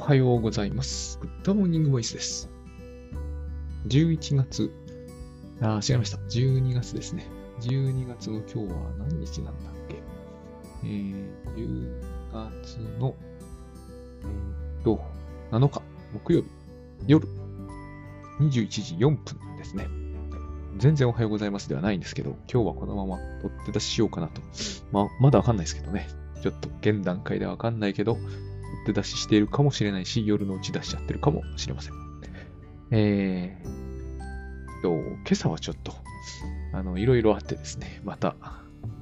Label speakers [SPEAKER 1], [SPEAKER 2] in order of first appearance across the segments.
[SPEAKER 1] おはようございます。 Good Morning Voice です。11月、あ、違いました。12月ですね。12月の今日は何日なんだっけ？えー、10月の、えー、と、7日、木曜日、夜、21時4分ですね。全然おはようございますではないんですけど、今日はこのまま取って出ししようかなと。まあ、まだわかんないですけどね。ちょっと現段階ではわかんないけど、って出ししているかもしれないし、夜のうち出しちゃってるかもしれません。えー、と、今朝はちょっと、あの、いろいろあってですね、また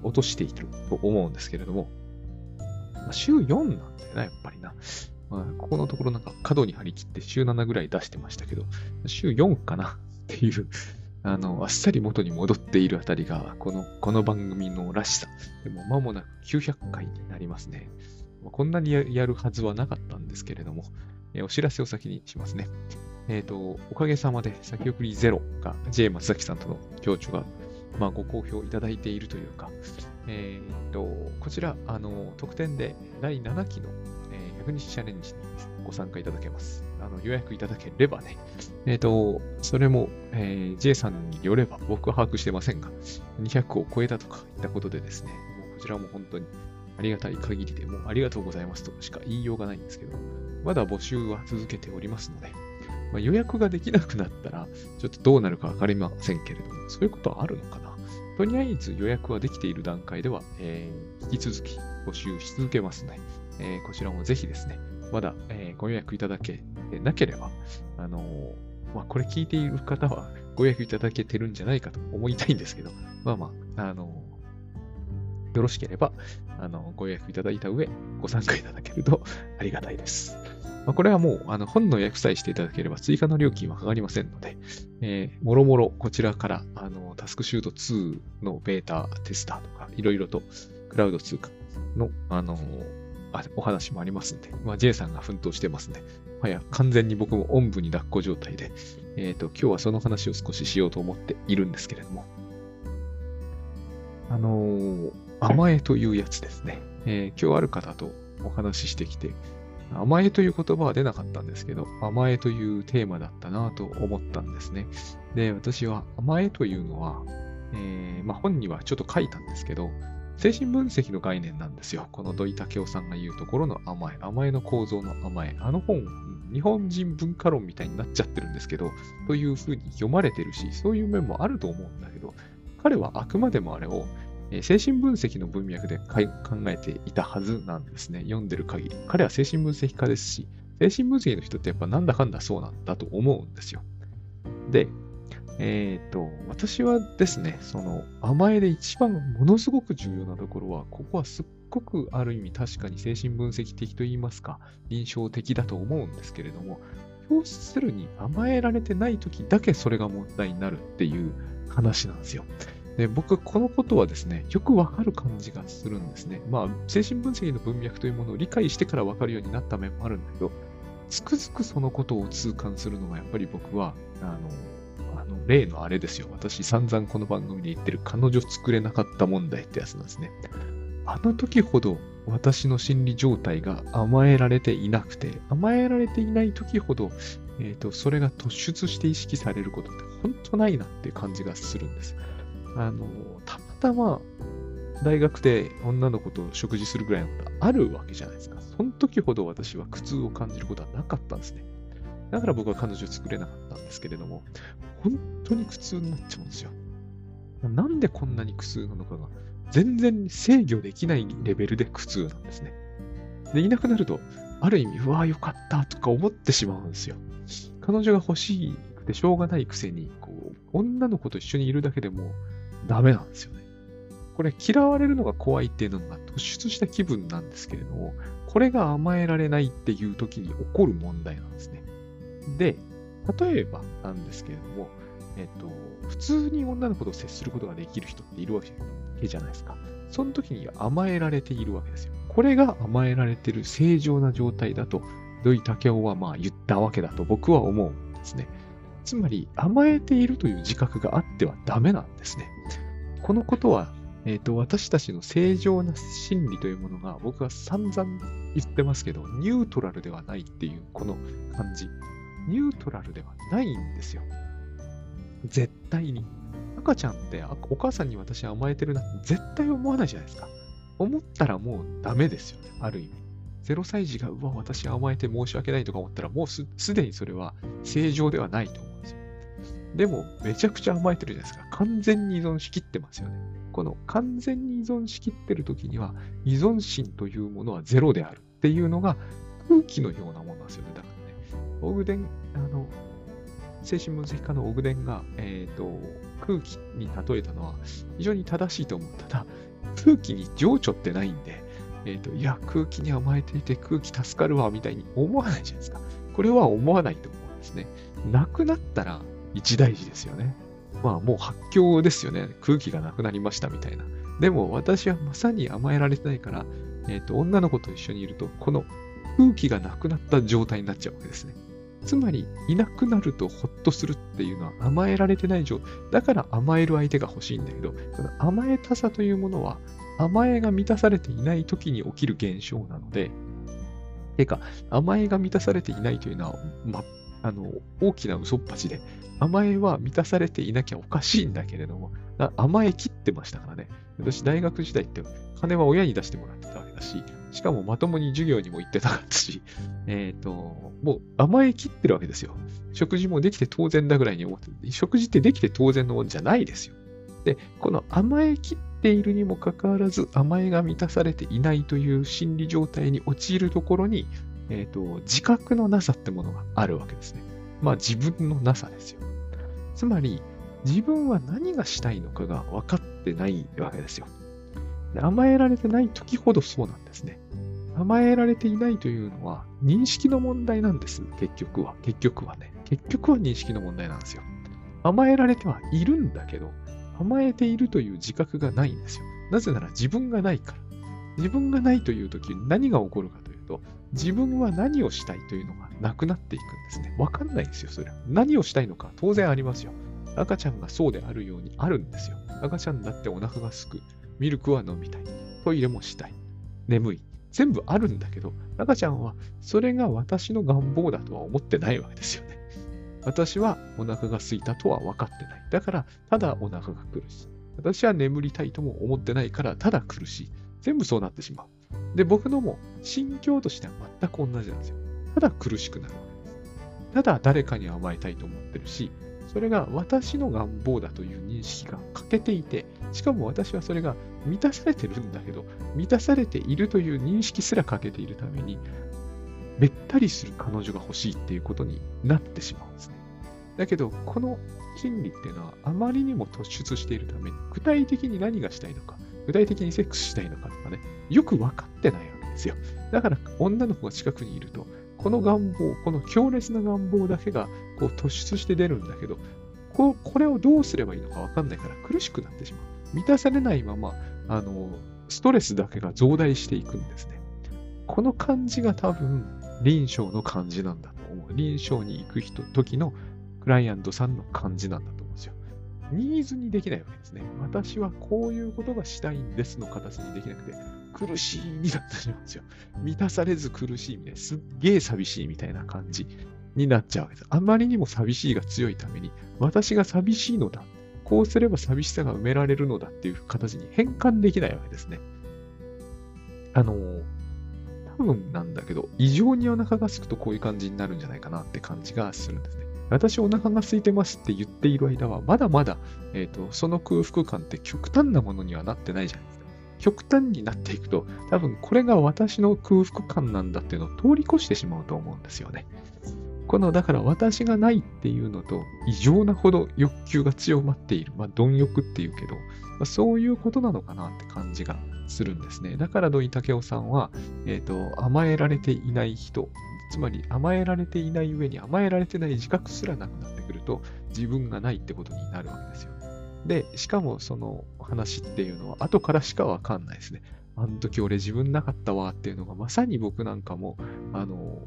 [SPEAKER 1] 落としていると思うんですけれども、週4なんだよな、やっぱりな。まあ、ここのところなんか角に張り切って週7ぐらい出してましたけど、週4かなっていう、あの、あっさり元に戻っているあたりが、この、この番組のらしさ。でも間もなく900回になりますね。こんなにやるはずはなかったんですけれども、えー、お知らせを先にしますね。えっ、ー、と、おかげさまで先送りゼロが J 松崎さんとの協調が、まあ、ご好評いただいているというか、えっ、ー、と、こちら、あの、特典で第7期の、えー、100日チャレンジにご参加いただけます。あの予約いただければね。えっ、と、それも、え J さんによれば、僕は把握してませんが、200を超えたとかいったことでですね、こちらも本当にありがたい限りでもうありがとうございますとしか言いようがないんですけど、まだ募集は続けておりますので、まあ、予約ができなくなったら、ちょっとどうなるかわかりませんけれども、そういうことはあるのかな。とりあえず予約はできている段階では、えー、引き続き募集し続けますので、えー、こちらもぜひですね、まだ、えー、ご予約いただけなければ、あのー、まあ、これ聞いている方はご予約いただけてるんじゃないかと思いたいんですけど、まあまあ、あのよろしければ、あの、ご予約いただいた上、ご参加いただけると ありがたいです。まあ、これはもう、あの、本の予約さえしていただければ追加の料金はかかりませんので、えー、もろもろこちらから、あの、タスクシュート2のベータテスターとか、いろいろと、クラウド通貨の、あのお話もありますんで、まあ、J さんが奮闘してますんで、ま、や完全に僕もおんぶに抱っこ状態で、えっ、ー、と、今日はその話を少ししようと思っているんですけれども、あのー甘えというやつですね。えー、今日ある方とお話ししてきて、甘えという言葉は出なかったんですけど、甘えというテーマだったなと思ったんですね。で、私は甘えというのは、えー、まあ、本にはちょっと書いたんですけど、精神分析の概念なんですよ。この土井武雄さんが言うところの甘え、甘えの構造の甘え。あの本、日本人文化論みたいになっちゃってるんですけど、というふうに読まれてるし、そういう面もあると思うんだけど、彼はあくまでもあれを精神分析の文脈で考えていたはずなんですね。読んでる限り。彼は精神分析家ですし、精神分析の人ってやっぱなんだかんだそうなんだと思うんですよ。で、えっ、ー、と、私はですね、その甘えで一番ものすごく重要なところは、ここはすっごくある意味確かに精神分析的と言いますか、印象的だと思うんですけれども、要するに甘えられてない時だけそれが問題になるっていう話なんですよ。で僕、このことはですね、よくわかる感じがするんですね。まあ、精神分析の文脈というものを理解してからわかるようになった面もあるんだけど、つくづくそのことを痛感するのが、やっぱり僕は、あの、あの例のあれですよ。私、散々この番組で言ってる、彼女作れなかった問題ってやつなんですね。あの時ほど私の心理状態が甘えられていなくて、甘えられていない時ほど、えっ、ー、と、それが突出して意識されることって本当ないなって感じがするんです。あの、たまたま大学で女の子と食事するぐらいのことあるわけじゃないですか。その時ほど私は苦痛を感じることはなかったんですね。だから僕は彼女を作れなかったんですけれども、本当に苦痛になっちゃうんですよ。なんでこんなに苦痛なのかが、全然制御できないレベルで苦痛なんですね。で、いなくなると、ある意味、うわーよかったとか思ってしまうんですよ。彼女が欲しくてしょうがないくせに、こう、女の子と一緒にいるだけでもダメなんですよね。これ嫌われるのが怖いっていうのが突出した気分なんですけれども、これが甘えられないっていう時に起こる問題なんですね。で、例えばなんですけれども、えっと、普通に女の子と接することができる人っているわけじゃないですか。その時に甘えられているわけですよ。これが甘えられている正常な状態だと、土井武雄はまあ言ったわけだと僕は思うんですね。つまり甘えているという自覚があってはダメなんですね。このことは、えっ、と、私たちの正常な心理というものが、僕は散々言ってますけど、ニュートラルではないっていう、この感じ。ニュートラルではないんですよ。絶対に。赤ちゃんってお母さんに私甘えてるなって絶対思わないじゃないですか。思ったらもうダメですよね、ある意味。0歳児が、うわ、私甘えて申し訳ないとか思ったら、もうすでにそれは正常ではないとで。も、めちゃくちゃ甘えてるじゃないですか。完全に依存しきってますよね。この完全に依存しきってる時には、依存心というものはゼロであるっていうのが空気のようなものなんですよね。だからね、オグデン、あの、精神分析家のオグデンが、えーと、空気に例えたのは非常に正しいと思う。ただ、空気に情緒ってないんで、え、ー、と、いや、空気に甘えていて空気助かるわ、みたいに思わないじゃないですか。これは思わないと思うんですね。なくなったら一大事ですよね。まあもう発狂ですよね。空気がなくなりましたみたいな。でも私はまさに甘えられてないから、えっ、ー、と、女の子と一緒にいると、この空気がなくなった状態になっちゃうわけですね。つまり、いなくなるとほっとするっていうのは甘えられてない状態。だから甘える相手が欲しいんだけど、その甘えたさというものは、甘えが満たされていない時に起きる現象なので、てか、甘えが満たされていないというのは、ま、あの、大きな嘘っぱちで、甘えは満たされていなきゃおかしいんだけれども、甘え切ってましたからね。私、大学時代って金は親に出してもらってたわけだし、しかもまともに授業にも行ってなかったし、えっ、ー、と、もう甘え切ってるわけですよ。食事もできて当然だぐらいに思って、食事ってできて当然のもんじゃないですよ。で、この甘え切っているにもかかわらず、甘えが満たされていないという心理状態に陥るところに、えっ、ー、と、自覚のなさってものがあるわけですね。まあ自分のなさですよ。つまり、自分は何がしたいのかが分かってないわけですよ。甘えられてない時ほどそうなんですね。甘えられていないというのは認識の問題なんです。結局は。結局はね。結局は認識の問題なんですよ。甘えられてはいるんだけど、甘えているという自覚がないんですよ。なぜなら自分がないから。自分がないという時何が起こるかと、自分は何をしたいというのがなくなっていくんですね。わかんないんですよ、それは。何をしたいのか当然ありますよ。赤ちゃんがそうであるようにあるんですよ。赤ちゃんだってお腹がすく。ミルクは飲みたい。トイレもしたい。眠い。全部あるんだけど、赤ちゃんはそれが私の願望だとは思ってないわけですよね。私はお腹が空いたとは分かってない。だから、ただお腹が苦しい。私は眠りたいとも思ってないから、ただ苦しい。全部そうなってしまう。で、僕のも心境としては全く同じなんですよ。ただ苦しくなるわけです。ただ誰かに甘えたいと思ってるし、それが私の願望だという認識が欠けていて、しかも私はそれが満たされてるんだけど、満たされているという認識すら欠けているために、べったりする彼女が欲しいっていうことになってしまうんですね。だけど、この心理っていうのはあまりにも突出しているために、具体的に何がしたいのか、具体的にセックスしたいのかとかね、よく分かってないわけですよ。だから女の子が近くにいると、この願望、この強烈な願望だけがこう突出して出るんだけど、ここれをどうすればいいのかわかんないから苦しくなってしまう。満たされないまま、あの、ストレスだけが増大していくんですね。この感じが多分、臨床の感じなんだと思う。臨床に行く人、時のクライアントさんの感じなんだと思う。ニーズにできないわけですね。私はこういうことがしたいんですの形にできなくて、苦しいになってしまうんですよ。満たされず苦しいみたいな、すっげえ寂しいみたいな感じになっちゃうわけです。あまりにも寂しいが強いために、私が寂しいのだ。こうすれば寂しさが埋められるのだっていう形に変換できないわけですね。あの、多分なんだけど、異常にお腹が空くとこういう感じになるんじゃないかなって感じがするんですね。私お腹が空いてますって言っている間は、まだまだ、え、ー、と、その空腹感って極端なものにはなってないじゃないですか。極端になっていくと、多分これが私の空腹感なんだっていうのを通り越してしまうと思うんですよね。この、だから私がないっていうのと、異常なほど欲求が強まっている。まあ、貪欲っていうけど、まあ、そういうことなのかなって感じがするんですね。だから土井武雄さんは、えっ、ー、と、甘えられていない人、つまり甘えられていない上に甘えられてない自覚すらなくなってくると、自分がないってことになるわけですよ。で、しかもその話っていうのは後からしかわかんないですね。あの時俺自分なかったわっていうのがまさに僕なんかも、あの、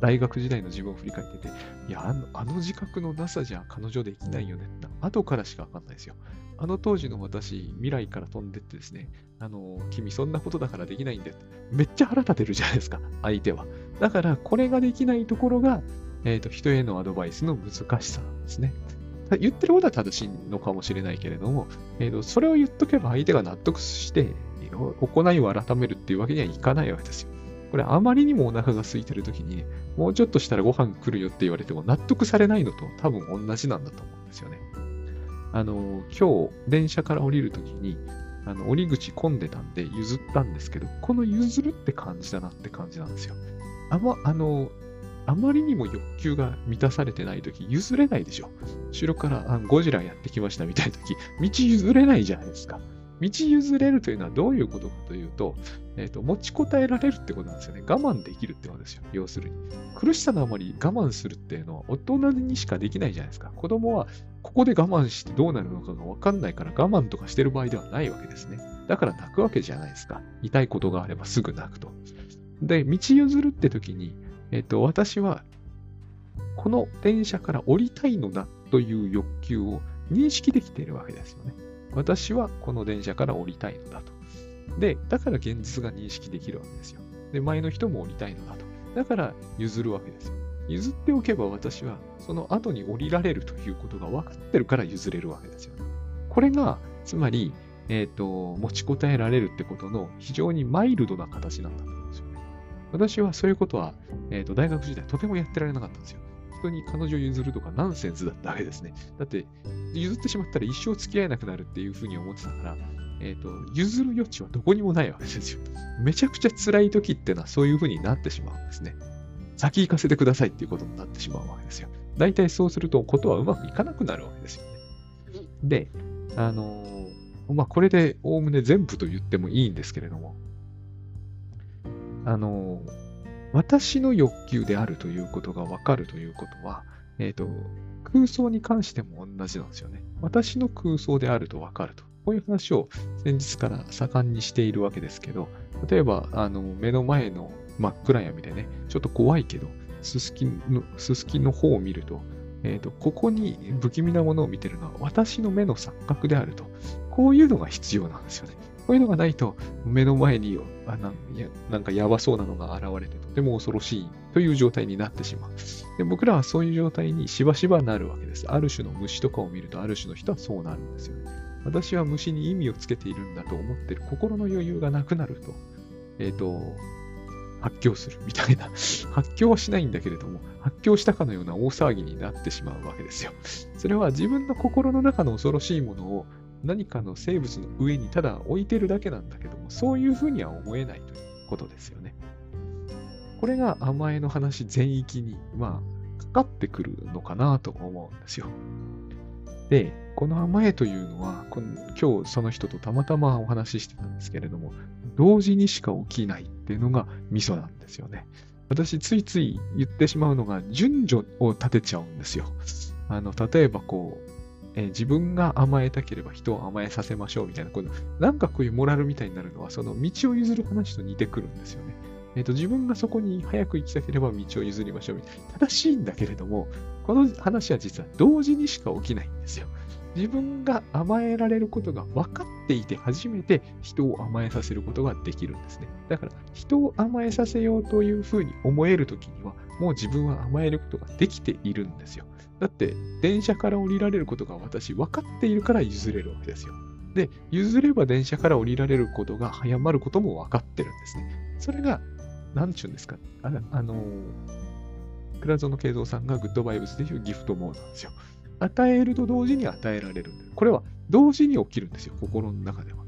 [SPEAKER 1] 大学時代の自分を振り返ってて、いや、あのあの自覚のなさじゃ彼女できないよねって、後からしかわかんないですよ。あの当時の私、未来から飛んでってですね、あの、君そんなことだからできないんだよ。めっちゃ腹立てるじゃないですか、相手は。だから、これができないところが、えっ、ー、と、人へのアドバイスの難しさなんですね。言ってることは正しいのかもしれないけれども、えーと、それを言っとけば相手が納得して、行いを改めるっていうわけにはいかないわけですよ。これあまりにもお腹が空いてる時に、ねもうちょっとしたらご飯来るよって言われても納得されないのと多分同じなんだと思うんですよね。あの、今日電車から降りるときに、あの、降り口混んでたんで譲ったんですけど、この譲るって感じだなって感じなんですよ。あま、あの、あまりにも欲求が満たされてないとき、譲れないでしょ。後ろからあゴジラやってきましたみたいなとき、道譲れないじゃないですか。道譲れるというのはどういうことかというと、えっ、ー、と、持ちこたえられるってことなんですよね。我慢できるってことですよ。要するに。苦しさのあまり我慢するっていうのは大人にしかできないじゃないですか。子供はここで我慢してどうなるのかがわかんないから我慢とかしてる場合ではないわけですね。だから泣くわけじゃないですか。痛いことがあればすぐ泣くと。で、道譲るって時に、えっ、と、私は、この電車から降りたいのだという欲求を認識できているわけですよね。私はこの電車から降りたいのだと。で、だから現実が認識できるわけですよ。で、前の人も降りたいのだと。だから譲るわけですよ。譲っておけば私はその後に降りられるということが分かってるから譲れるわけですよね。これが、つまり、えっ、ー、と、持ちこたえられるってことの非常にマイルドな形なんだと。私はそういうことは、えっ、ー、と、大学時代とてもやってられなかったんですよ。人に彼女を譲るとかナンセンスだったわけですね。だって、譲ってしまったら一生付き合えなくなるっていうふうに思ってたから、えっ、ー、と、譲る余地はどこにもないわけですよ。めちゃくちゃ辛い時ってのはそういうふうになってしまうんですね。先行かせてくださいっていうことになってしまうわけですよ。大体そうするとことはうまくいかなくなるわけですよね。で、あのー、まあ、これでおおむね全部と言ってもいいんですけれども、あの、私の欲求であるということがわかるということは、えっ、ー、と、空想に関しても同じなんですよね。私の空想であるとわかると。こういう話を先日から盛んにしているわけですけど、例えば、あの、目の前の真っ暗闇でね、ちょっと怖いけど、すすきの、すすきの方を見ると、えっ、ー、と、ここに不気味なものを見てるのは私の目の錯覚であると。こういうのが必要なんですよね。こういうのがないと、目の前にあなやなんかやばそうなのが現れてとても恐ろしいという状態になってしまう。で僕らはそういう状態にしばしばなるわけです。ある種の虫とかを見ると、ある種の人はそうなるんですよ。私は虫に意味をつけているんだと思っている心の余裕がなくなると、えっ、ー、と、発狂するみたいな。発狂はしないんだけれども、発狂したかのような大騒ぎになってしまうわけですよ。それは自分の心の中の恐ろしいものを何かの生物の上にただ置いてるだけなんだけども、そういうふうには思えないということですよね。これが甘えの話全域に、まあ、かかってくるのかなと思うんですよ。で、この甘えというのは、この今日その人とたまたまお話ししてたんですけれども、同時にしか起きないっていうのがミソなんですよね。私、ついつい言ってしまうのが、順序を立てちゃうんですよ。あの、例えばこう、えー、自分が甘えたければ人を甘えさせましょうみたいな、このなんかこういうモラルみたいになるのは、その道を譲る話と似てくるんですよね。え、ー、と、自分がそこに早く行きたければ道を譲りましょうみたいな。正しいんだけれども、この話は実は同時にしか起きないんですよ。自分が甘えられることが分かっていて初めて人を甘えさせることができるんですね。だから人を甘えさせようというふうに思えるときにはもう自分は甘えることができているんですよ。だって、電車から降りられることが私分かっているから譲れるわけですよ。で、譲れば電車から降りられることが早まることも分かってるんですね。それが、なんちゅうんですか、ああのー、倉園慶三さんがグッドバイブスでいうギフトモードなんですよ。与えると同時に与えられるんで、これは同時に起きるんですよ、心の中では。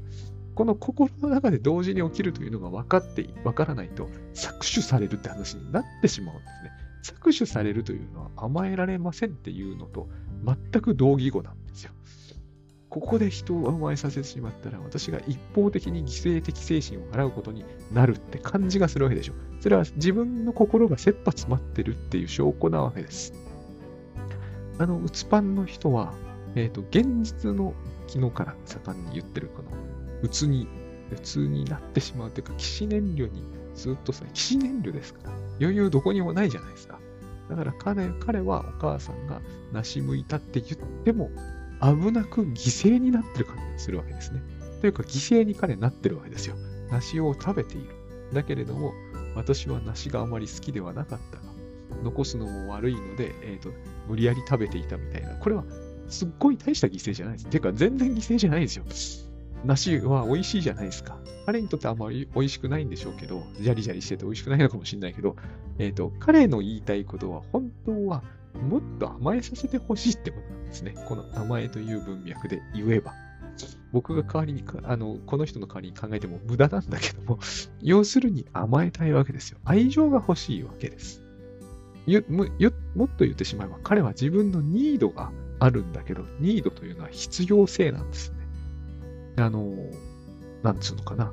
[SPEAKER 1] この心の中で同時に起きるというのが分かって、分からないと、搾取されるって話になってしまうんですね。搾取されるというのは甘えられませんっていうのと全く同義語なんですよ。ここで人を甘えさせてしまったら私が一方的に犠牲的精神を払うことになるって感じがするわけでしょ。それは自分の心が切羽詰まってるっていう証拠なわけです。あの、うつパンの人は、えっ、ー、と、現実の昨日から盛んに言ってるこの、うつに、うつになってしまうというか、起死燃料にずっとさ、騎士燃料ですから、余裕どこにもないじゃないですか。だから彼彼はお母さんが梨むいたって言っても、危なく犠牲になってる感じがするわけですね。というか、犠牲に彼なってるわけですよ。梨を食べている。だけれども、私は梨があまり好きではなかったが、残すのも悪いので、え、ー、と、無理やり食べていたみたいな。これは、すっごい大した犠牲じゃないです。てか、全然犠牲じゃないですよ。梨は美味しいじゃないですか。彼にとってあんまり美味しくないんでしょうけど、ジャリジャリしてて美味しくないのかもしれないけど、えっ、ー、と、彼の言いたいことは、本当はもっと甘えさせてほしいってことなんですね。この甘えという文脈で言えば。僕が代わりにあの、この人の代わりに考えても無駄なんだけども、要するに甘えたいわけですよ。愛情が欲しいわけです。もっと言ってしまえば、彼は自分のニードがあるんだけど、ニードというのは必要性なんです。あの、なんつうのかな。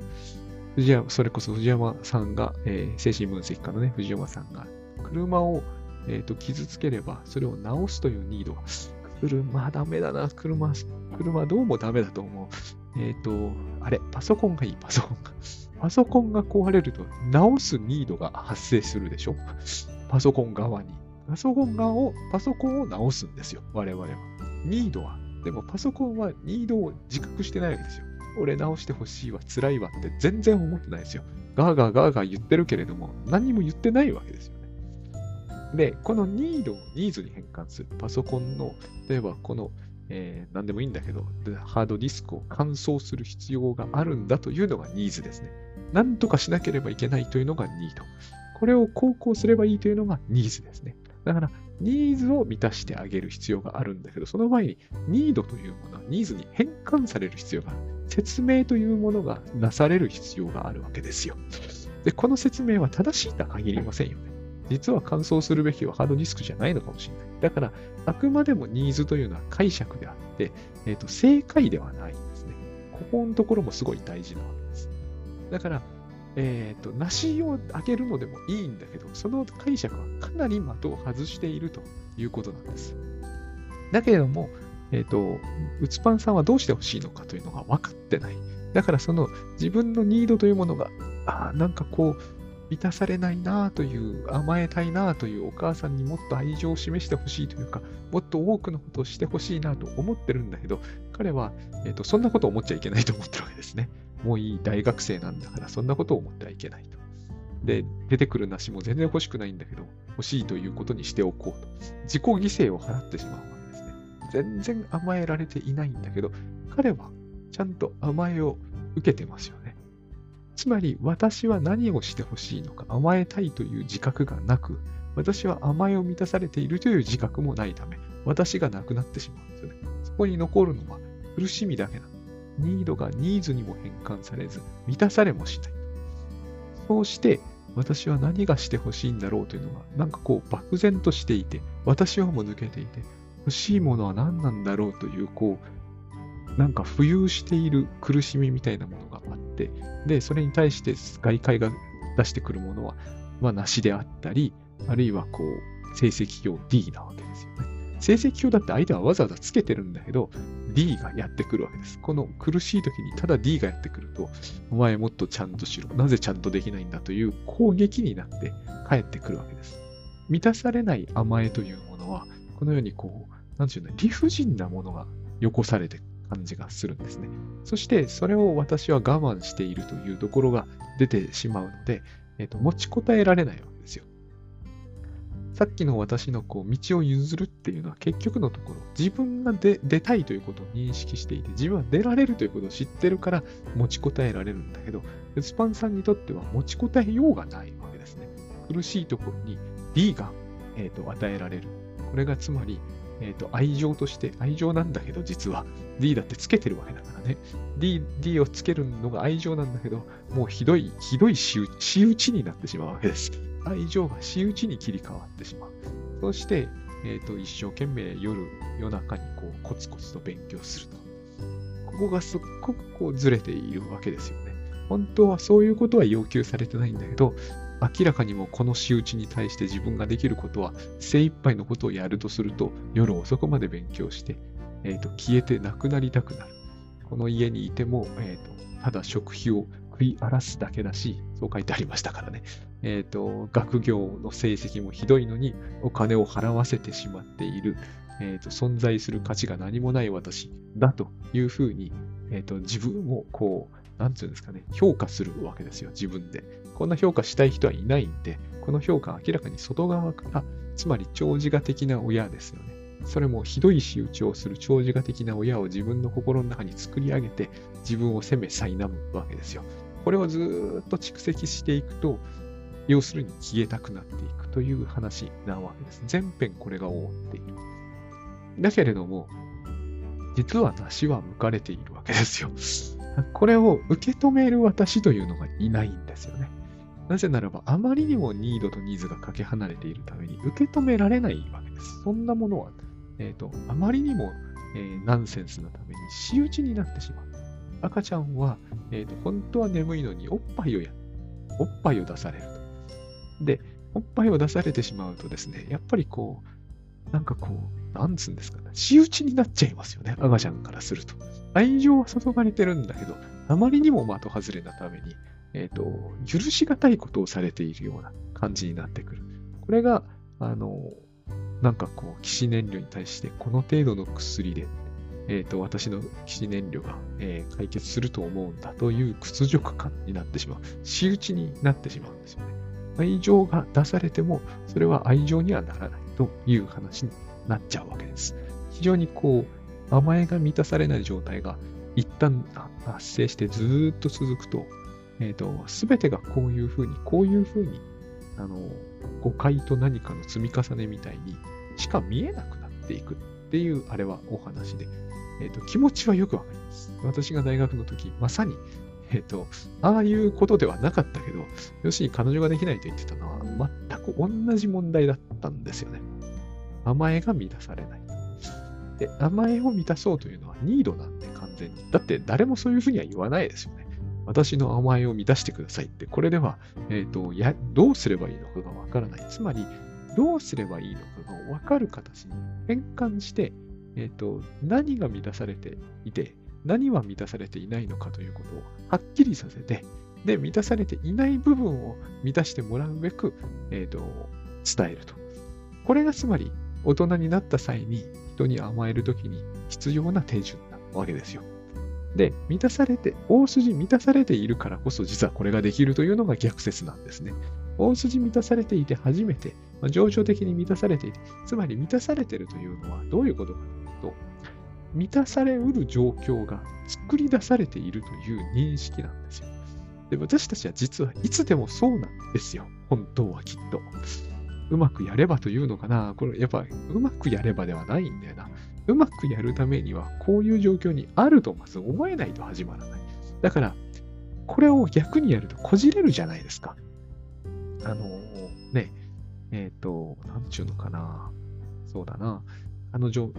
[SPEAKER 1] 藤山、それこそ藤山さんが、えー、精神分析家のね、藤山さんが、車を、えーと、傷つければ、それを直すというニードが、車ダメだな、車、車どうもダメだと思う。えっ、ー、と、あれ、パソコンがいい、パソコンが。パソコンが壊れると、直すニードが発生するでしょパソコン側に。パソコン側を、パソコンを直すんですよ、我々は。ニードは。でもパソコンはニードを自覚してないわけですよ。俺直してほしいわ、辛いわって全然思ってないですよ。ガーガーガーガー言ってるけれども、何も言ってないわけですよね。で、このニードをニーズに変換する。パソコンの、例えばこの、えー、何でもいいんだけど、ハードディスクを乾燥する必要があるんだというのがニーズですね。なんとかしなければいけないというのがニード。これを航行すればいいというのがニーズですね。だから、ニーズを満たしてあげる必要があるんだけど、その前に、ニードというものはニーズに変換される必要がある。説明というものがなされる必要があるわけですよ。で、この説明は正しいとは限りませんよね。実は乾燥するべきはハードディスクじゃないのかもしれない。だから、あくまでもニーズというのは解釈であって、えっ、ー、と、正解ではないんですね。ここのところもすごい大事なわけです。だから、えっ、ー、と、梨をあげるのでもいいんだけど、その解釈はかなり的を外しているということなんです。だけれども、えっ、ー、と、うつパンさんはどうしてほしいのかというのが分かってない。だからその自分のニードというものが、あなんかこう、満たされないなという、甘えたいなというお母さんにもっと愛情を示してほしいというか、もっと多くのことをしてほしいなと思ってるんだけど、彼は、えーと、そんなことを思っちゃいけないと思ってるわけですね。もういい大学生なんだから、そんなことを思ってはいけないと。で、出てくる梨も全然欲しくないんだけど、欲しいということにしておこうと。自己犠牲を払ってしまうわけですね。全然甘えられていないんだけど、彼はちゃんと甘えを受けてますよね。つまり、私は何をしてほしいのか、甘えたいという自覚がなく、私は甘えを満たされているという自覚もないため、私がなくなってしまうんですよね。そこに残るのは苦しみだけなの。ニードがニーズにも変換されず、満たされもしない。そうして、私は何がしてほしいんだろうというのが、なんかこう、漠然としていて、私はもう抜けていて、欲しいものは何なんだろうという、こう、なんか浮遊している苦しみみたいなものがあって、で、それに対して外界が出してくるものは、まあ、なしであったり、あるいはこう、成績表 D なわけですよね。成績表だって相手はわざわざつけてるんだけど、D がやってくるわけです。この苦しい時にただ D がやってくると、お前もっとちゃんとしろ。なぜちゃんとできないんだという攻撃になって帰ってくるわけです。満たされない甘えというものは、このようにこう、なんていうの、理不尽なものがよこされて感じがするんですね。そして、それを私は我慢しているというところが出てしまうので、えっ、と、持ちこたえられないわけ。さっきの私のこう道を譲るっていうのは結局のところ、自分が出たいということを認識していて、自分は出られるということを知ってるから持ちこたえられるんだけど、スパンさんにとっては持ちこたえようがないわけですね。苦しいところに D が、えーと、与えられる。これがつまり、えっ、ー、と、愛情として、愛情なんだけど、実は D だってつけてるわけだからね。D、D をつけるのが愛情なんだけど、もうひどい、ひどい仕打ちになってしまうわけです。愛情が仕打ちに切り替わってしまう。そして、え、ー、と、一生懸命夜、夜中にこう、コツコツと勉強すると。ここがすっごくこうずれているわけですよね。本当はそういうことは要求されてないんだけど、明らかにもこの仕打ちに対して自分ができることは精一杯のことをやるとすると夜遅くまで勉強して、えーと、消えてなくなりたくなる。この家にいても、えーと、ただ食費を食い荒らすだけだし、そう書いてありましたからね。えっ、と、学業の成績もひどいのに、お金を払わせてしまっている、えっ、と、存在する価値が何もない私だというふうに、えっ、と、自分をこう、なんていうんですかね、評価するわけですよ、自分で。こんな評価したい人はいないんで、この評価は明らかに外側から、つまり長自我的な親ですよね。それもひどい仕打ちをする長自我的な親を自分の心の中に作り上げて、自分を責め苛むわけですよ。これをずっと蓄積していくと、要するに消えたくなっていくという話なわけです。全編これが覆っている。だけれども、実は梨は剥かれているわけですよ。これを受け止める私というのがいないんですよね。なぜならば、あまりにもニードとニーズがかけ離れているために受け止められないわけです。そんなものは、えっ、ー、と、あまりにも、えー、ナンセンスなために仕打ちになってしまう。赤ちゃんは、え、ー、と、本当は眠いのにおっぱいをや、おっぱいを出されると。で、おっぱいを出されてしまうとですね、やっぱりこう、なんかこう、なんつうんですかね、仕打ちになっちゃいますよね、赤ちゃんからすると。愛情は注がれてるんだけど、あまりにも的外れなために、えっ、ー、と、許しがたいことをされているような感じになってくる。これが、あの、なんかこう、騎士燃料に対して、この程度の薬で、え、ー、と、私の騎士燃料が、えー、解決すると思うんだという屈辱感になってしまう。仕打ちになってしまうんですよね。愛情が出されても、それは愛情にはならないという話になっちゃうわけです。非常にこう、甘えが満たされない状態が一旦発生してずっと続くと、えっ、ー、と、すべてがこういうふうに、こういうふうに、あの、誤解と何かの積み重ねみたいにしか見えなくなっていくっていう、あれはお話で、えっ、ー、と、気持ちはよくわかります。私が大学の時、まさに、えっ、ー、と、ああいうことではなかったけど、要するに彼女ができないと言ってたのは、全く同じ問題だったんですよね。甘えが満たされない。で、甘えを満たそうというのはニードなんで完全に。だって誰もそういうふうには言わないですよね。私の甘えを満たしてくださいって、これでは、えっ、ー、と、や、どうすればいいのかがわからない。つまり、どうすればいいのかがわかる形に変換して、えっ、ー、と、何が満たされていて、何は満たされていないのかということをはっきりさせて、で、満たされていない部分を満たしてもらうべく、えっ、ー、と、伝えると。これがつまり、大人になった際に人に甘えるときに必要な手順なわけですよ。で、満たされて、大筋満たされているからこそ実はこれができるというのが逆説なんですね。大筋満たされていて初めて、まあ、情緒的に満たされていて、つまり満たされているというのはどういうことかと、満たされうる状況が作り出されているという認識なんですよ。で私たちは実はいつでもそうなんですよ。本当はきっと。うまくやればというのかな。これやっぱうまくやればではないんだよな。うまくやるためには、こういう状況にあるとまず思えないと始まらない。だから、これを逆にやるとこじれるじゃないですか。あのー、ね、えっ、ー、と、なんちゅうのかな。そうだな。あの状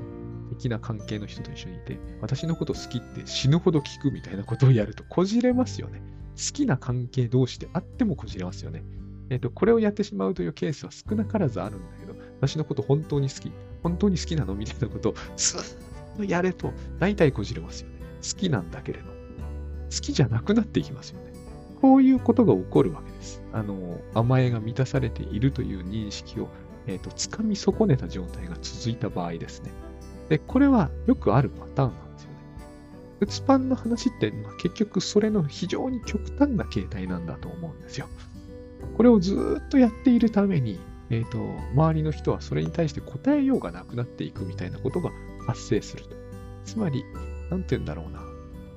[SPEAKER 1] 的な関係の人と一緒にいて、私のこと好きって死ぬほど聞くみたいなことをやるとこじれますよね。好きな関係同士であってもこじれますよね。えっ、ー、と、これをやってしまうというケースは少なからずあるんだけど、私のこと本当に好き。本当に好きなのみたいなことをスーッとやれと、大体こじれますよね。好きなんだけれど、好きじゃなくなっていきますよね。こういうことが起こるわけです。あの、甘えが満たされているという認識を、えっ、ー、と、掴み損ねた状態が続いた場合ですね。で、これはよくあるパターンなんですよね。うつパンの話って、まあ、結局それの非常に極端な形態なんだと思うんですよ。これをずっとやっているために、えっ、ー、と、周りの人はそれに対して答えようがなくなっていくみたいなことが発生すると。つまり、なんて言うんだろうな。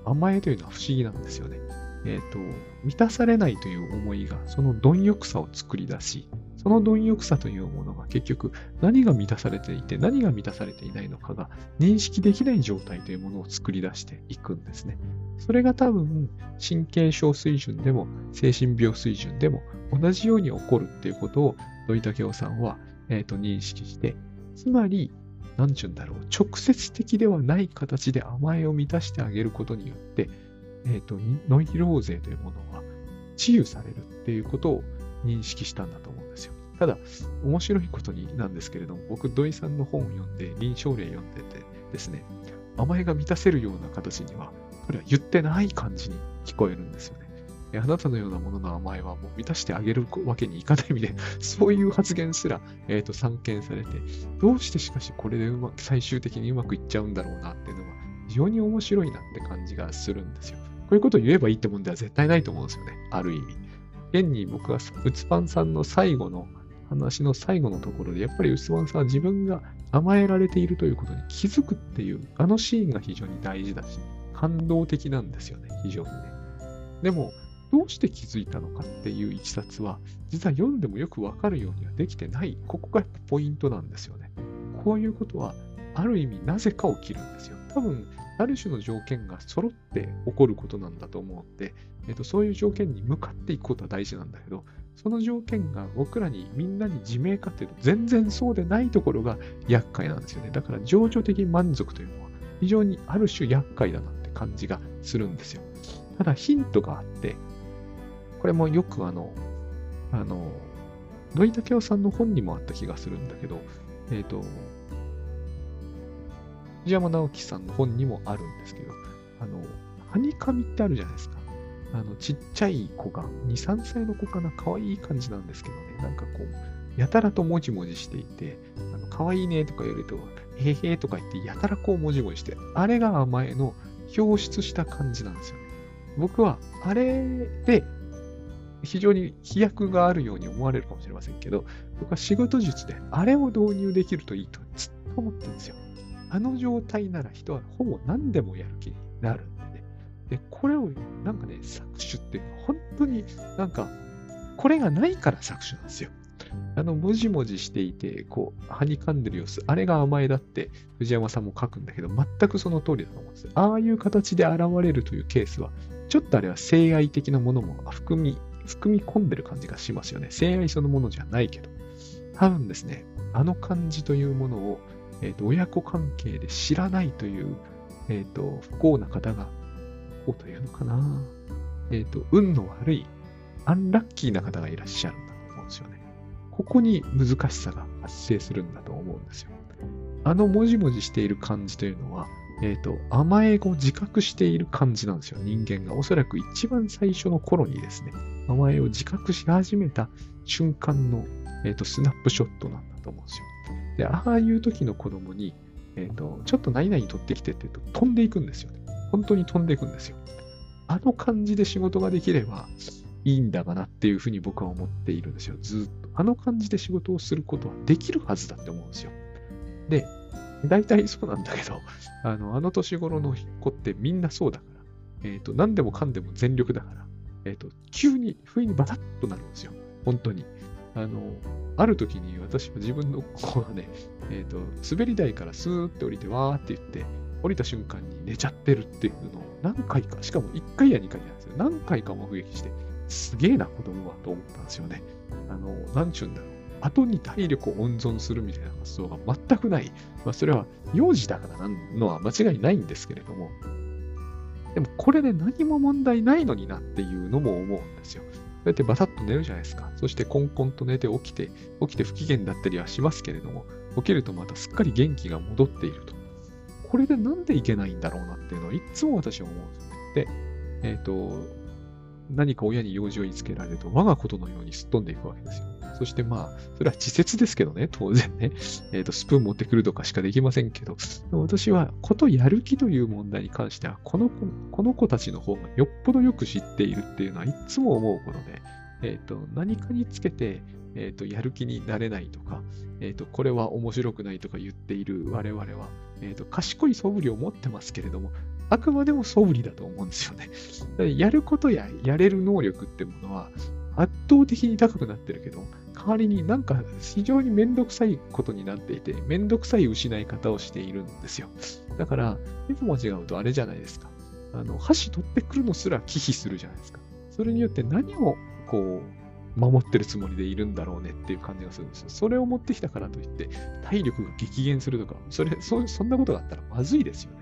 [SPEAKER 1] 甘えというのは不思議なんですよね。えっ、ー、と、満たされないという思いが、その貪欲さを作り出し、その貪欲さというものが結局何が満たされていて何が満たされていないのかが認識できない状態というものを作り出していくんですね。それが多分神経症水準でも精神病水準でも同じように起こるっていうことを土井武雄さんは、えーと、認識して、つまり、なんちゅうんだろう、直接的ではない形で甘えを満たしてあげることによって、えっ、ー、と、ノイローゼというものが治癒されるっていうことを認識したんだと思うんです。ただ、面白いことになんですけれども、僕、土井さんの本を読んで、臨床例読んでてですね、甘えが満たせるような形には、これは言ってない感じに聞こえるんですよね。あなたのようなものの甘えはもう満たしてあげるわけにいかないみたいな、そういう発言すら、えーと、散見されて、どうしてしかしこれでうまく、最終的にうまくいっちゃうんだろうなっていうのは、非常に面白いなって感じがするんですよ。こういうことを言えばいいってもんでは絶対ないと思うんですよね。ある意味。現に僕はうつパンさんの最後の話の最後のところで、やっぱりウスワンさんは自分が甘えられているということに気づくっていう、あのシーンが非常に大事だし、感動的なんですよね、非常にね。でも、どうして気づいたのかっていういきさつは、実は読んでもよくわかるようにはできてない。ここがポイントなんですよね。こういうことは、ある意味なぜか起きるんですよ。多分、ある種の条件が揃って起こることなんだと思うので、えっと、そういう条件に向かっていくことは大事なんだけど、その条件が僕らにみんなに自明かっていうと全然そうでないところが厄介なんですよね。だから情緒的満足というのは非常にある種厄介だなって感じがするんですよ。ただヒントがあって、これもよくあの、あの、土井武雄さんの本にもあった気がするんだけど、えっ、ー、と、藤山直樹さんの本にもあるんですけど、あの、ハニカミってあるじゃないですか。あの、ちっちゃい子が、2、3歳の子かな、可愛い感じなんですけどね、なんかこう、やたらともじもじしていて、あの可愛いねとか言われると、へへとか言って、やたらこうもじもじして、あれが甘えの表出した感じなんですよね。僕は、あれで、非常に飛躍があるように思われるかもしれませんけど、僕は仕事術であれを導入できるといいとずっと思ってるんですよ。あの状態なら人はほぼ何でもやる気になるんで。これをなんかね、搾取って本当になんか、これがないから搾取なんですよ。あの、もじもじしていて、こう、はにかんでる様子、あれが甘えだって藤山さんも書くんだけど、全くその通りだと思うんです。ああいう形で現れるというケースは、ちょっとあれは性愛的なものも含み含み込んでる感じがしますよね。性愛そのものじゃないけど。多分ですね、あの感じというものを、えーと、親子関係で知らないという、えーと、不幸な方が、不幸というのかな。えっ、ー、と、運の悪い、アンラッキーな方がいらっしゃるんだと思うんですよね。ここに難しさが発生するんだと思うんですよ。あのもじもじしている感じというのは、えっ、ー、と、甘えを自覚している感じなんですよ、人間が。おそらく一番最初の頃にですね、甘えを自覚し始めた瞬間の、えーと、スナップショットなんだと思うんですよ。で、ああいう時の子供に、えっ、ー、と、ちょっと何々取ってきてって言うと飛んでいくんですよね。本当に飛んでいくんですよ。あの感じで仕事ができればいいんだがなっていうふうに僕は思っているんですよ。ずっと。あの感じで仕事をすることはできるはずだって思うんですよ。で、大体そうなんだけど、あの、あの年頃の子ってみんなそうだから、えっ、ー、と、何でもかんでも全力だから、えっ、ー、と、急に、不意にバタッとなるんですよ。本当に。あの、ある時に私は自分の子がね、えっ、ー、と、滑り台からスーって降りて、わーって言って、降りた瞬間に寝ちゃってるっていうのを何回か、しかも1回や2回なんですよ。何回か目撃して、すげえな子供はと思ったんですよね。あの、なんちゅうんだろう。後に体力を温存するみたいな発想が全くない。まあ、それは幼児だからなのは間違いないんですけれども、でもこれで何も問題ないのになっていうのも思うんですよ。そうやってバタッと寝るじゃないですか。そしてコンコンと寝て起きて、起きて不機嫌だったりはしますけれども、起きるとまたすっかり元気が戻っていると。これでなんでいけないんだろうなっていうのをいつも私は思うんですよね。で、えっ、ー、と、何か親に用事を言いつけられると我がことのようにすっ飛んでいくわけですよ。そしてまあ、それは稚拙ですけどね、当然ね。えっ、ー、と、スプーン持ってくるとかしかできませんけど、私は、ことやる気という問題に関しては、この子、この子たちの方がよっぽどよく知っているっていうのはいつも思うことで、えっ、ー、と、何かにつけて、えっ、ー、と、やる気になれないとか、えっ、と、これは面白くないとか言っている我々は、えっ、と、賢い素振りを持ってますけれども、あくまでも素振りだと思うんですよね。やることややれる能力ってものは圧倒的に高くなってるけど、代わりになんか非常にめんどくさいことになっていて、めんどくさい失い方をしているんですよ。だから、一歩間違うとあれじゃないですか。あの、箸取ってくるのすら忌避するじゃないですか。それによって何をこう、守ってるつもりでいるんだろうねっていう感じがするんですよ。それを持ってきたからといって、体力が激減するとか、それ、そそんなことがあったらまずいですよね。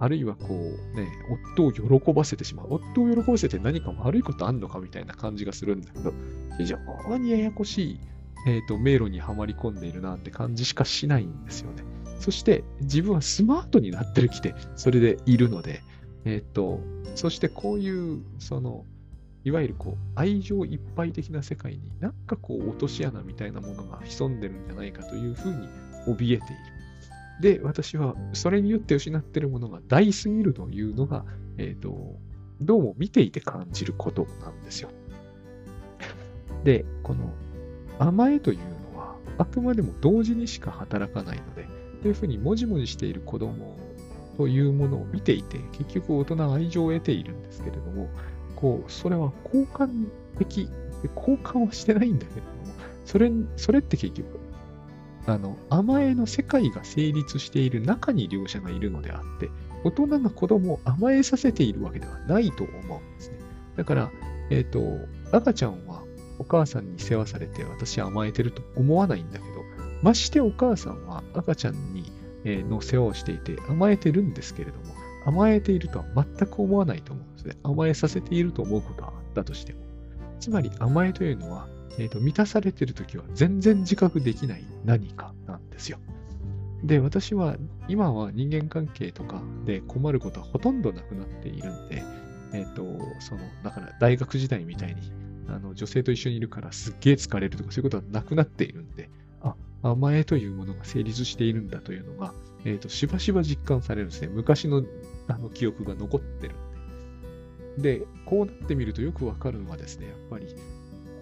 [SPEAKER 1] あるいはこうね、夫を喜ばせてしまう。夫を喜ばせて何か悪いことあんのかみたいな感じがするんだけど、非常にややこしい、えーと、迷路にはまり込んでいるなって感じしかしないんですよね。そして自分はスマートになってる気で、それでいるので、えっ、ー、と、そしてこういう、その、いわゆるこう愛情いっぱい的な世界になんかこう落とし穴みたいなものが潜んでるんじゃないかというふうに怯えている。で、私はそれによって失ってるものが大すぎるというのが、えっ、ー、と、どうも見ていて感じることなんですよ。で、この甘えというのはあくまでも同時にしか働かないので、というふうにもじもじしている子供というものを見ていて、結局大人は愛情を得ているんですけれども、こう、それは交換的、交換はしてないんだけども、それ、それって結局、あの、甘えの世界が成立している中に両者がいるのであって、大人が子供を甘えさせているわけではないと思うんですね。だから、えっ、ー、と、赤ちゃんはお母さんに世話されて私甘えてると思わないんだけど、ましてお母さんは赤ちゃんに、えの世話をしていて甘えてるんですけれども、甘えているとは全く思わないと思うですね。甘えさせていると思うことはあったとしても。つまり甘えというのは、えーと、満たされているときは全然自覚できない何かなんですよ。で、私は今は人間関係とかで困ることはほとんどなくなっているんで、えっ、ー、と、その、だから大学時代みたいに、あの、女性と一緒にいるからすっげえ疲れるとかそういうことはなくなっているんで、あ、甘えというものが成立しているんだというのが、えっ、ー、と、しばしば実感されるんですね。昔のあの記憶が残ってるんで。こうなってみるとよくわかるのはですね、やっぱり、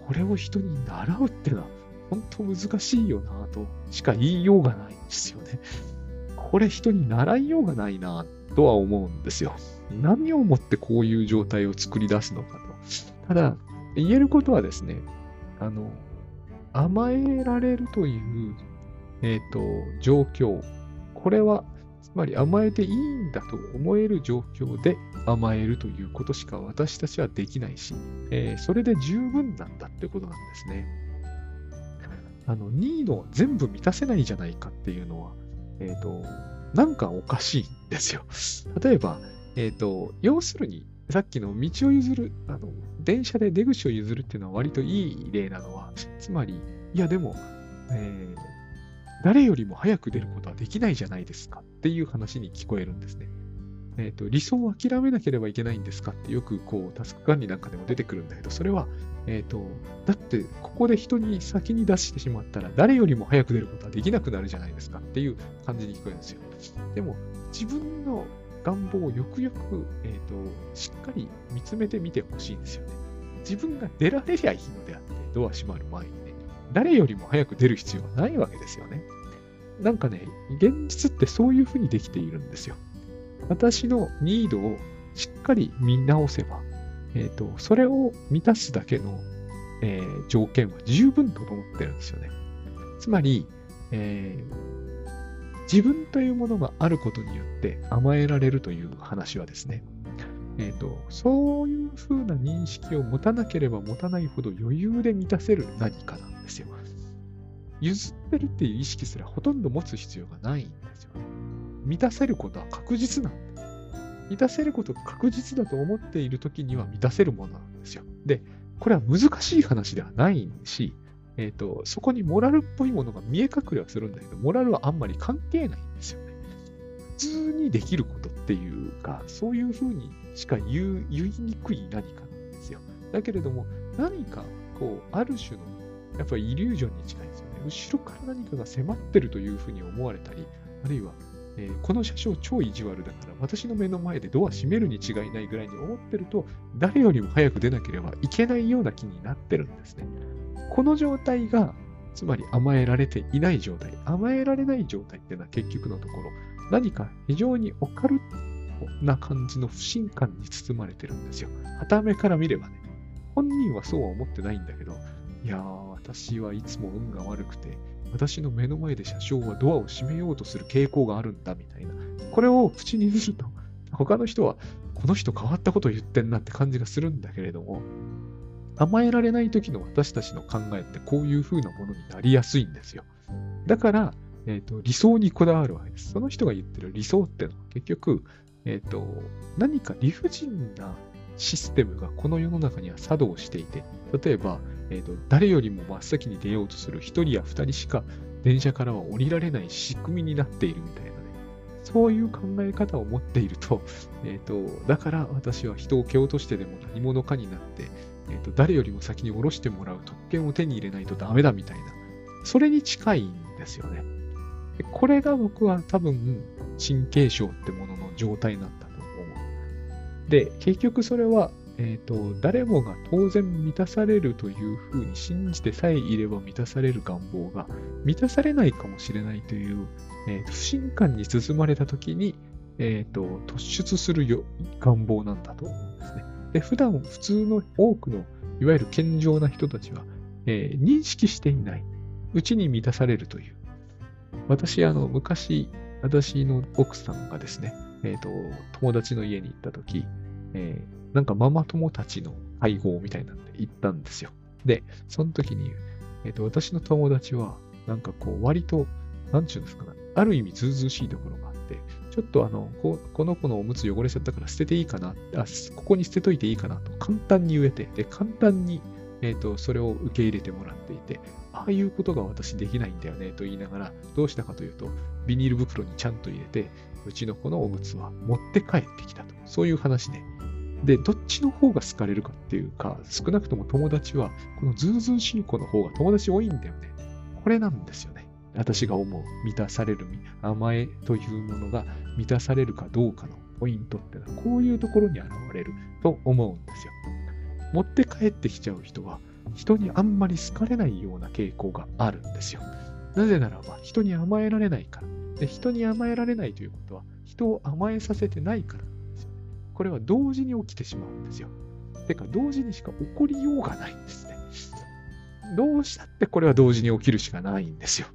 [SPEAKER 1] これを人に習うってのは、本当難しいよなとしか言いようがないんですよね。これ人に習いようがないなとは思うんですよ。何をもってこういう状態を作り出すのかと。ただ、言えることはですね、あの、甘えられるという、えっ、ー、と、状況。これは、つまり甘えていいんだと思える状況で甘えるということしか私たちはできないし、えー、それで十分なんだってことなんですね。あの、ニードを全部満たせないじゃないかっていうのは、えっ、ー、と、なんかおかしいんですよ。例えば、えっ、ー、と、要するに、さっきの道を譲る、あの、電車で出口を譲るっていうのは割といい例なのは、つまり、いやでも、えー、誰よりも早く出ることはできないじゃないですかっていう話に聞こえるんですね。えっ、ー、と、理想を諦めなければいけないんですかってよくこう、タスク管理なんかでも出てくるんだけど、それは、えっ、ー、と、だってここで人に先に出してしまったら誰よりも早く出ることはできなくなるじゃないですかっていう感じに聞こえるんですよ。でも、自分の願望をよくよく、えっ、ー、と、しっかり見つめてみてほしいんですよね。自分が出られりゃいいのであって、ドア閉まる前にね、誰よりも早く出る必要はないわけですよね。なんかね、現実ってそういうふうにできているんですよ。私のニードをしっかり見直せば、えっ、ー、と、それを満たすだけの、えー、条件は十分整ってるんですよね。つまり、えー、自分というものがあることによって甘えられるという話はですね、えーと、そういうふうな認識を持たなければ持たないほど余裕で満たせる何かなんですよ。譲ってるっていう意識すらほとんど持つ必要がないんですよね。満たせることは確実なんで。満たせることが確実だと思っている時には満たせるものなんですよ。で、これは難しい話ではないし、えっ、ー、と、そこにモラルっぽいものが見え隠れはするんだけど、モラルはあんまり関係ないんですよね。普通にできることっていうか、そういうふうにしか言う言いにくい何かなんですよ。だけれども、何か、こう、ある種の、やっぱりイリュージョンに近い。後ろから何かが迫ってるというふうに思われたり、あるいは、えー、この車掌超意地悪だから、私の目の前でドア閉めるに違いないぐらいに思ってると、誰よりも早く出なければいけないような気になってるんですね。この状態が、つまり甘えられていない状態。甘えられない状態っていうのは結局のところ、何か非常にオカルな感じの不信感に包まれてるんですよ。は目から見ればね。本人はそうは思ってないんだけど、いやー、私はいつも運が悪くて、私の目の前で車掌はドアを閉めようとする傾向があるんだみたいな。これを口にすると、他の人は、この人変わったこと言ってんなって感じがするんだけれども、甘えられない時の私たちの考えってこういう風なものになりやすいんですよ。だから、えーと、理想にこだわるわけです。その人が言ってる理想ってのは結局、えっ、ー、と、何か理不尽なシステムがこの世の中には作動していて、例えば、えーと、誰よりも真っ先に出ようとする1人や2人しか電車からは降りられない仕組みになっているみたいなね。そういう考え方を持っていると、え、ー、と、だから私は人を蹴落としてでも何者かになって、えーと、誰よりも先に下ろしてもらう特権を手に入れないとダメだみたいな、それに近いんですよね。これが僕は多分、神経症ってものの状態なんだ。で、結局それは、え、ー、と、誰もが当然満たされるというふうに信じてさえいれば満たされる願望が満たされないかもしれないという、えー、不信感に包まれた時に、え、ー、と、突出するよ願望なんだと思うんですね。で、普段普通の多くのいわゆる健常な人たちは、えー、認識していない。うちに満たされるという。私、あの、昔、私の奥さんがですね、えっ、ー、と、友達の家に行った時、えー、なんかママ友たちの会合みたいなんで行ったんですよ。で、その時に、えっ、ー、と、私の友達は、なんかこう、割と、なんちゅうんですかね、ある意味ずうずうしいところがあって、ちょっとあのこ、この子のおむつ汚れちゃったから捨てていいかなあ、ここに捨てといていいかなと簡単に言えて、で、簡単に、えーと、それを受け入れてもらっていて、ああいうことが私できないんだよねと言いながら、どうしたかというと、ビニール袋にちゃんと入れて、うちの子のおむつは持って帰ってきたと。そういう話で。で、どっちの方が好かれるかっていうか、少なくとも友達は、このズうずうしい子の方が友達多いんだよね。これなんですよね。私が思う満たされる甘えというものが満たされるかどうかのポイントってのはこういうところに現れると思うんですよ。持って帰ってきちゃう人は人にあんまり好かれないような傾向があるんですよ。なぜならば人に甘えられないから。で人に甘えられないということは人を甘えさせてないからなんですよ。これは同時に起きてしまうんですよ。てか同時にしか起こりようがないんですね。どうしたってこれは同時に起きるしかないんですよ。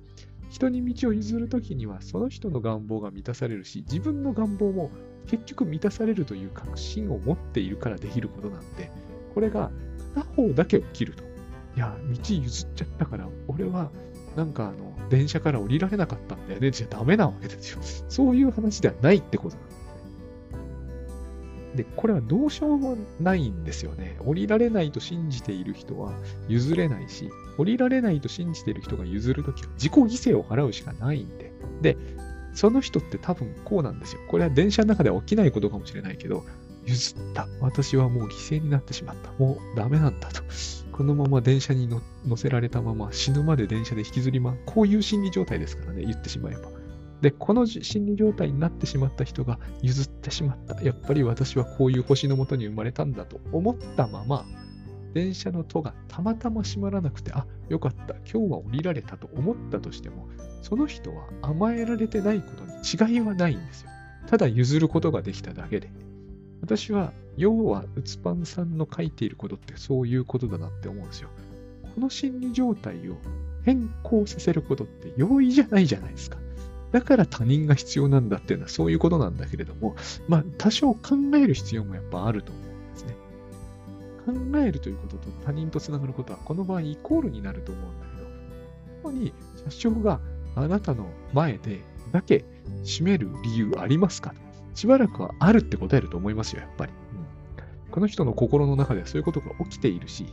[SPEAKER 1] 人に道を譲るときには、その人の願望が満たされるし、自分の願望も結局満たされるという確信を持っているからできることなんで、これが片方だけ起きると。いや、道譲っちゃったから、俺はなんかあの、電車から降りられなかったんだよね。じゃダメなわけですよ。そういう話ではないってことなんですね。で、これはどうしようもないんですよね。降りられないと信じている人は譲れないし、降りられないと信じている人が譲るときは自己犠牲を払うしかないんで。で、その人って多分こうなんですよ。これは電車の中では起きないことかもしれないけど、譲った。私はもう犠牲になってしまった。もうダメなんだと。このまま電車に乗せられたまま死ぬまで電車で引きずりま、こういう心理状態ですからね、言ってしまえば。で、この心理状態になってしまった人が譲ってしまった。やっぱり私はこういう星のもとに生まれたんだと思ったまま、電車の戸がたまたま閉まらなくて、あ、よかった、今日は降りられたと思ったとしても、その人は甘えられてないことに違いはないんですよ。ただ譲ることができただけで。私は、要は、うつパンさんの書いていることってそういうことだなって思うんですよ。この心理状態を変更させることって容易じゃないじゃないですか。だから他人が必要なんだっていうのはそういうことなんだけれども、まあ多少考える必要もやっぱあると思うんですね。考えるということと他人とつながることはこの場合イコールになると思うんだけど、ここに社長があなたの前でだけ閉める理由ありますかしばらくはあるって答えると思いますよ、やっぱり。うん、この人の心の中ではそういうことが起きているし、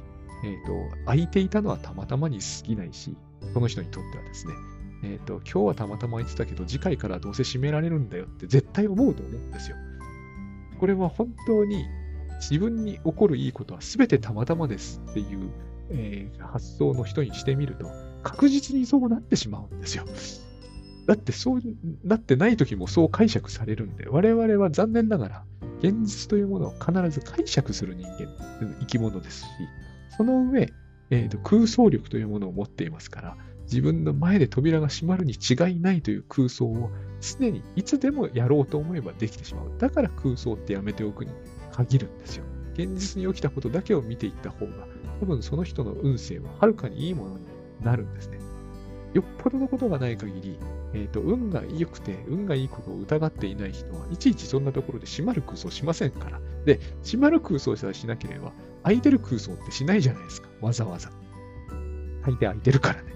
[SPEAKER 1] えっ、ー、と、空いていたのはたまたまに過ぎないし、この人にとってはですね、えっ、ー、と、今日はたまたま空いてたけど、次回からどうせ閉められるんだよって絶対思うと思うんですよ。これは本当に自分に起こるいいことは全てたまたまですっていう、えー、発想の人にしてみると、確実にそうなってしまうんですよ。だってそうなってない時もそう解釈されるんで、我々は残念ながら現実というものを必ず解釈する人間、生き物ですし、その上、えーと、空想力というものを持っていますから、自分の前で扉が閉まるに違いないという空想を常にいつでもやろうと思えばできてしまう。だから空想ってやめておくに限るんですよ。現実に起きたことだけを見ていった方が、多分その人の運勢ははるかにいいものになるんですね。よっぽどのことがない限り、えっ、ー、と、運が良くて、運がいいことを疑っていない人は、いちいちそんなところで閉まる空想しませんから。で、閉まる空想さえしなければ、空いてる空想ってしないじゃないですか。わざわざ。大抵空いてるからね。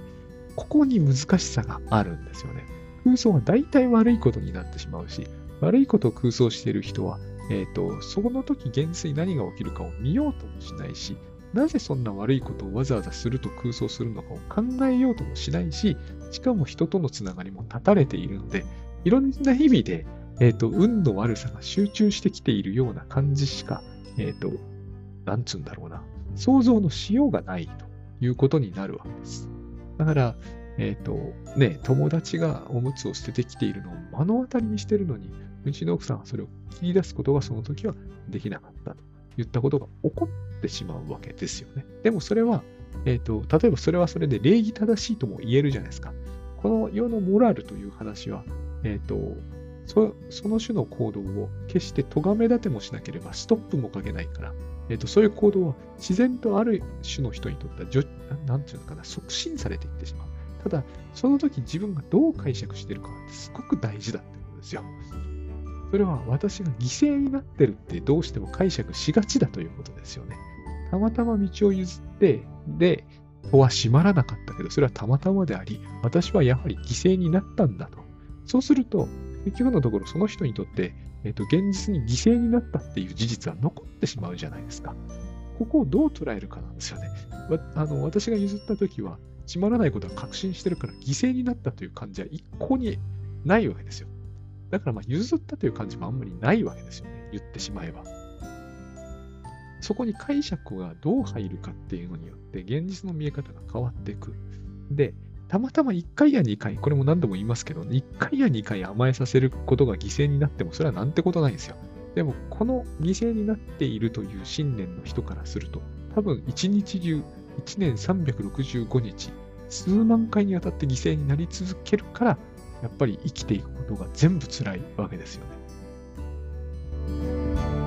[SPEAKER 1] ここに難しさがあるんですよね。空想は大体悪いことになってしまうし、悪いことを空想している人は、えっ、ー、と、その時現実に何が起きるかを見ようともしないし、なぜそんな悪いことをわざわざすると空想するのかを考えようともしないし、しかも人とのつながりも断たれているので、いろんな意味で、えっ、ー、と、運の悪さが集中してきているような感じしか、えっ、ー、と、なんつうんだろうな。想像のしようがないということになるわけです。だから、えっ、ー、と、ね、友達がおむつを捨ててきているのを目の当たりにしているのに、うちの奥さんはそれを切り出すことがその時はできなかったと言ったことが起こってしまうわけですよね。でもそれは、えっ、ー、と、例えばそれはそれで礼儀正しいとも言えるじゃないですか。この世のモラルという話は、えっ、ー、と、そその種の行動を決して咎め立てもしなければストップもかけないから、えーと、そういう行動は自然とある種の人にとっては、なんていうのかな、促進されていってしまう。ただ、その時自分がどう解釈してるかってすごく大事だってことですよ。それは私が犠牲になってるってどうしても解釈しがちだということですよね。たまたま道を譲って、で、戸は閉まらなかったけど、それはたまたまであり、私はやはり犠牲になったんだと。そうすると、結局のところその人にとって、えっ、と、現実に犠牲になったっていう事実は残ってしまうじゃないですか。ここをどう捉えるかなんですよね。あの私が譲った時は、閉まらないことは確信してるから、犠牲になったという感じは一向にないわけですよ。だから、譲ったという感じもあんまりないわけですよね。言ってしまえば。そこに解釈がどう入るかっていうのによって、現実の見え方が変わっていく。で、たまたま1回や2回、これも何度も言いますけど、1回や2回甘えさせることが犠牲になっても、それはなんてことないんですよ。でも、この犠牲になっているという信念の人からすると、多分1日中、1年365日、数万回にわたって犠牲になり続けるから、やっぱり生きていくことが全部辛いわけですよね。